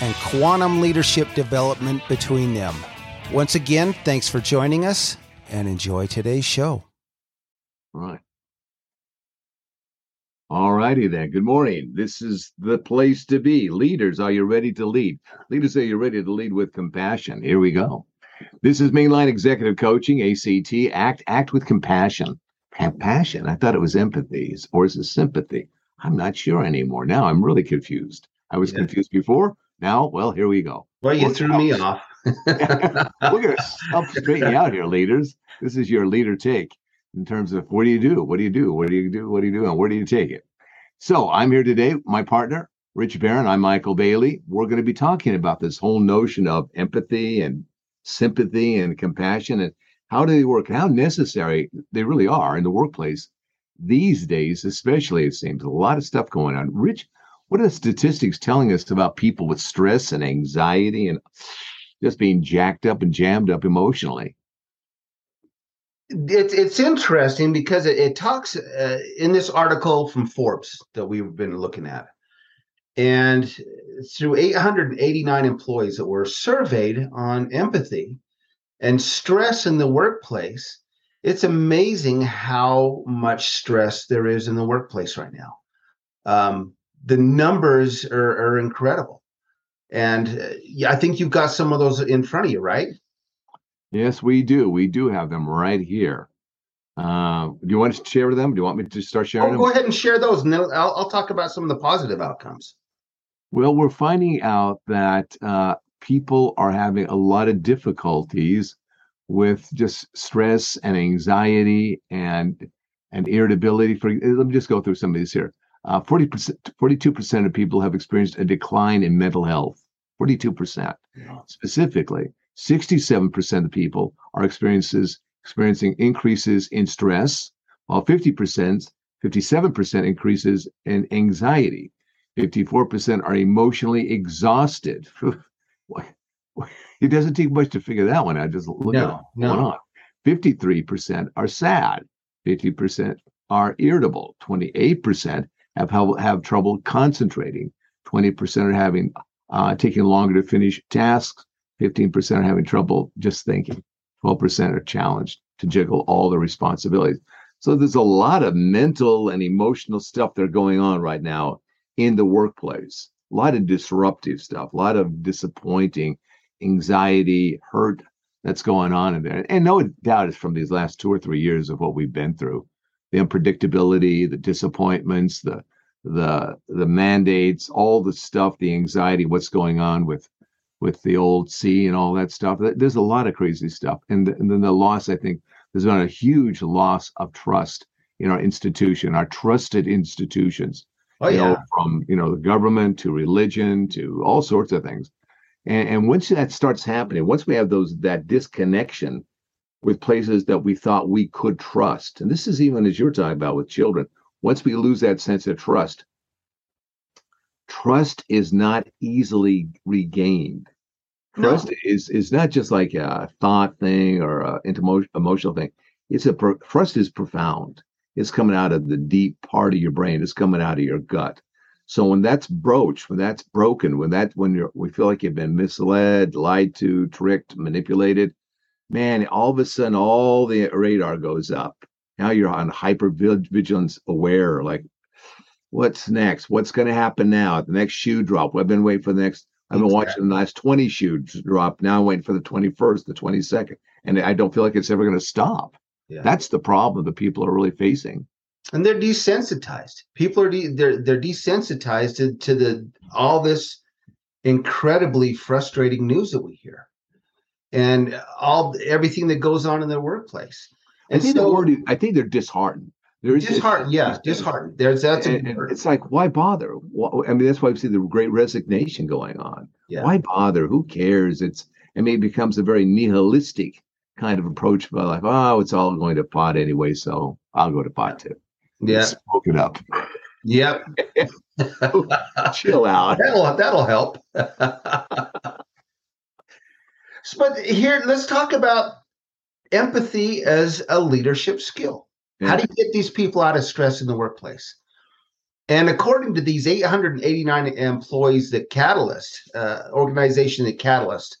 and quantum leadership development between them. Once again, thanks for joining us and enjoy today's show. Right. All righty then. Good morning. This is the place to be. Leaders, are you ready to lead? Leaders, are you ready to lead with compassion? Here we go. This is Mainline Executive Coaching, ACT. Act, act with compassion. Compassion. I thought it was empathy, or is it sympathy? I'm not sure anymore. Now I'm really confused. I was yeah. confused before. Now, well, here we go. Well, you threw me off. We're going to help straighten you out here, leaders. This is your leader take in terms of what do you do? What do you do? What do you do? What do you do? And where do you take it? So I'm here today, my partner, Rich Barron. I'm Michael Bailey. We're going to be talking about this whole notion of empathy and sympathy and compassion and how do they work and how necessary they really are in the workplace these days, especially it seems a lot of stuff going on. Rich, what are the statistics telling us about people with stress and anxiety and just being jacked up and jammed up emotionally? It's it's interesting because it, it talks uh, in this article from Forbes that we've been looking at, and through 889 employees that were surveyed on empathy and stress in the workplace, it's amazing how much stress there is in the workplace right now. Um, the numbers are, are incredible. And uh, yeah, I think you've got some of those in front of you, right? Yes, we do. We do have them right here. Uh, do you want to share them? Do you want me to start sharing oh, them? Go ahead and share those, and then I'll, I'll, talk about some of the positive outcomes. Well, we're finding out that uh, people are having a lot of difficulties with just stress and anxiety and and irritability. For let me just go through some of these here. Uh, 40%, 42% of people have experienced a decline in mental health. 42%. Yeah. Specifically, 67% of people are experiences experiencing increases in stress, while 50%, 57% increases in anxiety. 54% are emotionally exhausted. it doesn't take much to figure that one out. Just look no, at no. going on. 53% are sad. 50% are irritable. 28% have have trouble concentrating. 20% are having uh, taking longer to finish tasks. 15% are having trouble just thinking. 12% are challenged to juggle all the responsibilities. So there's a lot of mental and emotional stuff that are going on right now in the workplace. A lot of disruptive stuff, a lot of disappointing anxiety, hurt that's going on in there. And no doubt it's from these last two or three years of what we've been through the unpredictability, the disappointments, the the the mandates, all the stuff, the anxiety, what's going on with with the old C and all that stuff. There's a lot of crazy stuff, and, and then the loss. I think there's been a huge loss of trust in our institution, our trusted institutions. Oh yeah, know, from you know the government to religion to all sorts of things. And, and once that starts happening, once we have those that disconnection with places that we thought we could trust. And this is even as you're talking about with children. Once we lose that sense of trust, trust is not easily regained. Trust no. is is not just like a thought thing or a emotional thing. It's a trust is profound. It's coming out of the deep part of your brain. It's coming out of your gut. So when that's broached, when that's broken, when that when you're we feel like you've been misled, lied to, tricked, manipulated, man, all of a sudden all the radar goes up. Now you're on hyper vigilance aware, like what's next? What's going to happen now? The next shoe drop. I've been waiting for the next I've been exactly. watching the last 20 shoots drop. Now I'm waiting for the 21st, the 22nd. And I don't feel like it's ever going to stop. Yeah. That's the problem that people are really facing. And they're desensitized. People are de- they're they're desensitized to, to the all this incredibly frustrating news that we hear, and all everything that goes on in their workplace. And I think, so, word, I think they're disheartened. They're disheartened, yeah, disheartened. There's that's and, and it's like why bother? I mean, that's why we see the great resignation going on. Yeah. Why bother? Who cares? It's I mean, it becomes a very nihilistic kind of approach by like, oh, it's all going to pot anyway, so I'll go to pot too. Yeah, smoke it up. Yep. Chill out. That'll that'll help. but here, let's talk about empathy as a leadership skill. Yeah. How do you get these people out of stress in the workplace? And according to these 889 employees that Catalyst, uh, organization that Catalyst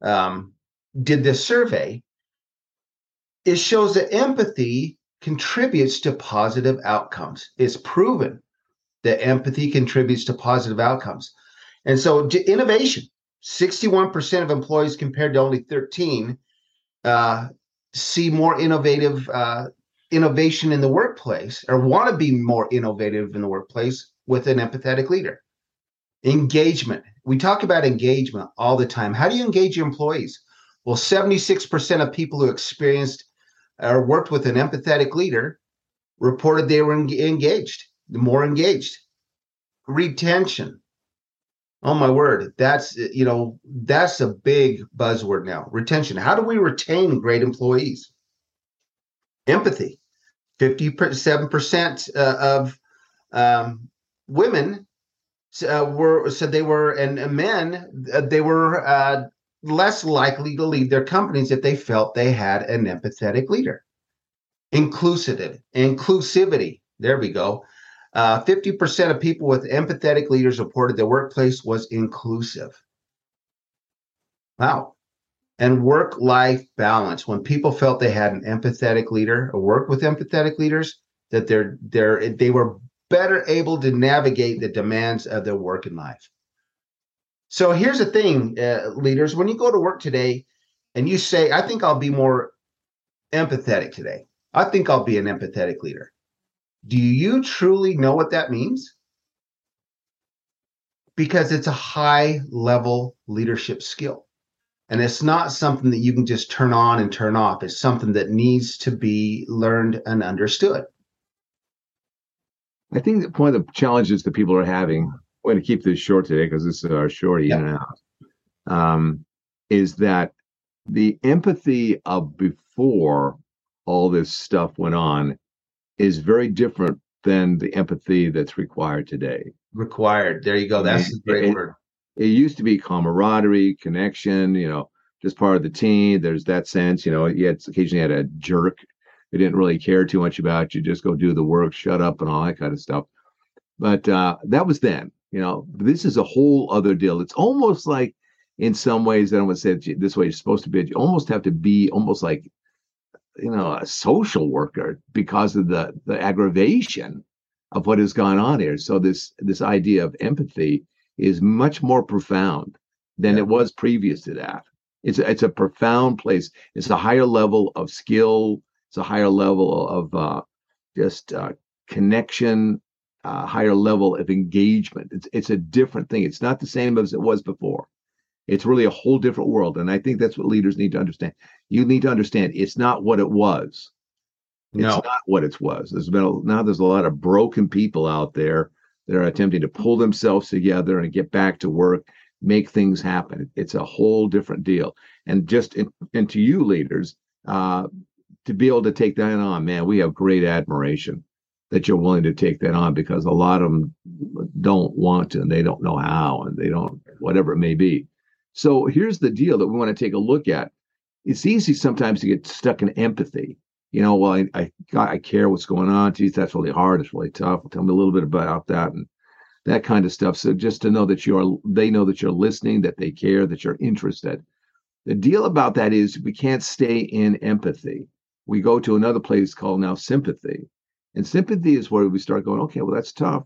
um, did this survey, it shows that empathy contributes to positive outcomes. It's proven that empathy contributes to positive outcomes. And so, innovation 61% of employees compared to only 13 uh, see more innovative uh, innovation in the workplace or want to be more innovative in the workplace with an empathetic leader. Engagement. We talk about engagement all the time. How do you engage your employees? Well, 76% of people who experienced or worked with an empathetic leader reported they were engaged, more engaged. Retention. Oh my word, that's you know that's a big buzzword now. Retention. How do we retain great employees? Empathy. Fifty-seven percent uh, of um, women uh, were said they were, and men uh, they were uh, less likely to leave their companies if they felt they had an empathetic leader. Inclusivity, inclusivity. There we go. Uh, 50% of people with empathetic leaders reported their workplace was inclusive. Wow. And work life balance. When people felt they had an empathetic leader or work with empathetic leaders, that they're, they're, they were better able to navigate the demands of their work and life. So here's the thing, uh, leaders, when you go to work today and you say, I think I'll be more empathetic today, I think I'll be an empathetic leader. Do you truly know what that means? Because it's a high level leadership skill. And it's not something that you can just turn on and turn off. It's something that needs to be learned and understood. I think that one of the challenges that people are having going to keep this short today because this is our short in and out. Um, is that the empathy of before all this stuff went on is very different than the empathy that's required today. Required. There you go. That's a great it, word. It used to be camaraderie, connection, you know, just part of the team. There's that sense, you know, you had occasionally had a jerk who didn't really care too much about you, just go do the work, shut up, and all that kind of stuff. But uh, that was then. You know, this is a whole other deal. It's almost like, in some ways, I don't want to say it this way. It's supposed to be. You almost have to be almost like, you know, a social worker because of the the aggravation of what has gone on here. So this this idea of empathy is much more profound than yeah. it was previous to that. It's a, it's a profound place. It's a higher level of skill. It's a higher level of uh, just uh, connection uh, higher level of engagement. It's it's a different thing. It's not the same as it was before. It's really a whole different world, and I think that's what leaders need to understand. You need to understand it's not what it was. It's no. not what it was. There's been a, now there's a lot of broken people out there that are attempting to pull themselves together and get back to work, make things happen. It's a whole different deal. And just in, and to you leaders, uh, to be able to take that on, man, we have great admiration that you're willing to take that on because a lot of them don't want to and they don't know how and they don't whatever it may be so here's the deal that we want to take a look at. It's easy sometimes to get stuck in empathy. You know well i i, I care what's going on. Geez that's really hard. It's really tough. Tell me a little bit about that and that kind of stuff. So just to know that you're they know that you're listening that they care that you're interested. The deal about that is we can't stay in empathy. We go to another place called now sympathy. And sympathy is where we start going, okay, well, that's tough.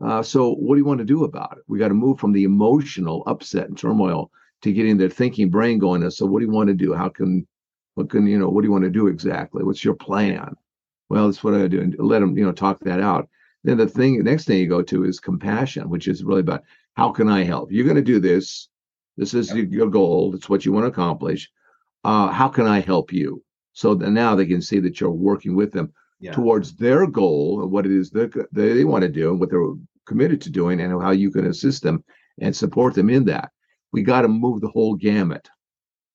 Uh, so, what do you want to do about it? We got to move from the emotional upset and turmoil to getting their thinking brain going. And so, what do you want to do? How can, what can you know? What do you want to do exactly? What's your plan? Well, that's what I do. And let them, you know, talk that out. Then the thing, the next thing you go to is compassion, which is really about how can I help? You're going to do this. This is yep. your goal. It's what you want to accomplish. Uh, how can I help you? So now they can see that you're working with them yeah. towards their goal and what it is that they want to do and what they're committed to doing and how you can assist them and support them in that. We got to move the whole gamut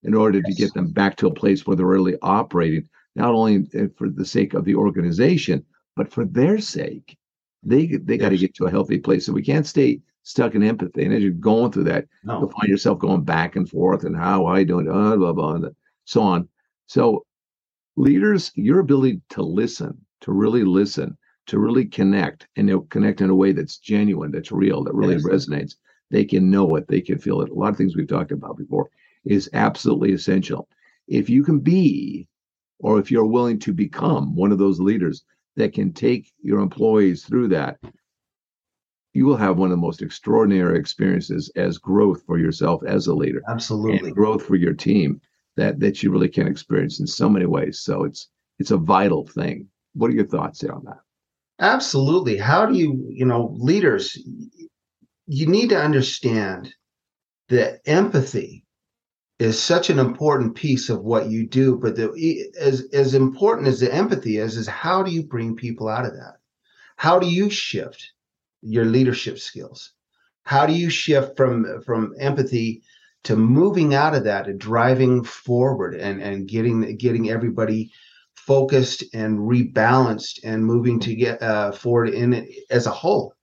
in order yes. to get them back to a place where they're really operating, not only eh, for the sake of the organization, but for their sake. They they yes. got to get to a healthy place. So we can't stay stuck in empathy. And as you're going through that, no. you'll find yourself going back and forth and how are you doing? Blah, blah, blah, and so on. So leaders, your ability to listen, to really listen, to really connect and connect in a way that's genuine, that's real, that really yes. resonates. They can know it, they can feel it. A lot of things we've talked about before is absolutely essential. If you can be, or if you're willing to become one of those leaders that can take your employees through that, you will have one of the most extraordinary experiences as growth for yourself as a leader. Absolutely. growth for your team that that you really can experience in so many ways. So it's it's a vital thing. What are your thoughts on that? Absolutely. How do you, you know, leaders, you need to understand that empathy is such an important piece of what you do. But the, as as important as the empathy is, is how do you bring people out of that? How do you shift your leadership skills? How do you shift from from empathy to moving out of that and driving forward and and getting getting everybody focused and rebalanced and moving to get uh, forward in it as a whole.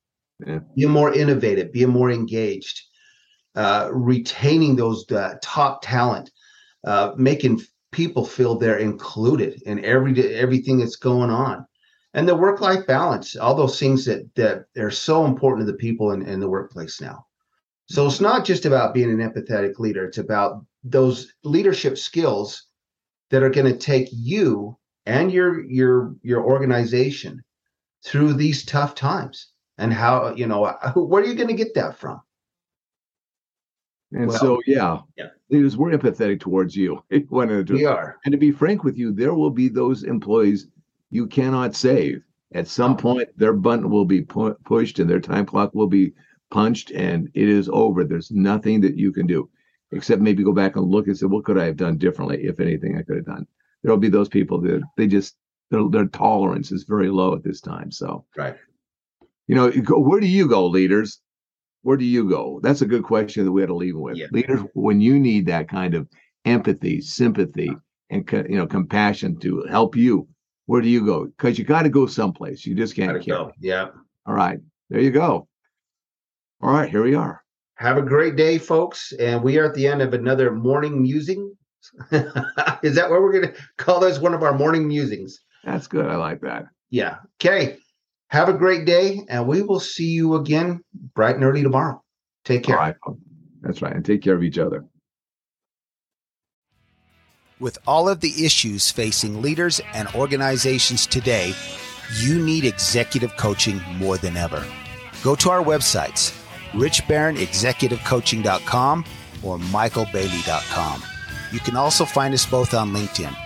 Yeah. Be more innovative, be more engaged, uh, retaining those uh, top talent, uh, making people feel they're included in every everything that's going on, and the work life balance, all those things that that are so important to the people in, in the workplace now. So it's not just about being an empathetic leader, it's about those leadership skills that are going to take you and your your your organization through these tough times and how you know uh, where are you going to get that from and well, so yeah yeah because we're empathetic towards you we are and to be frank with you there will be those employees you cannot save at some oh. point their button will be pu- pushed and their time clock will be punched and it is over. There's nothing that you can do except maybe go back and look and say, what could I have done differently, if anything I could have done? There'll be those people that they just their, their tolerance is very low at this time. So right, you know, where do you go, leaders? Where do you go? That's a good question that we had to leave with. Yeah. Leaders, when you need that kind of empathy, sympathy, uh-huh. and you know, compassion to help you, where do you go? Because you got to go someplace. You just can't. Go. Yeah. All right. There you go. All right, here we are. Have a great day, folks. And we are at the end of another morning musing. Is that what we're going to call this? One of our morning musings. That's good. I like that. Yeah. Okay. Have a great day, and we will see you again bright and early tomorrow. Take care. All right. That's right. And take care of each other. With all of the issues facing leaders and organizations today, you need executive coaching more than ever. Go to our websites richbarronexecutivecoaching.com or michaelbailey.com. You can also find us both on LinkedIn.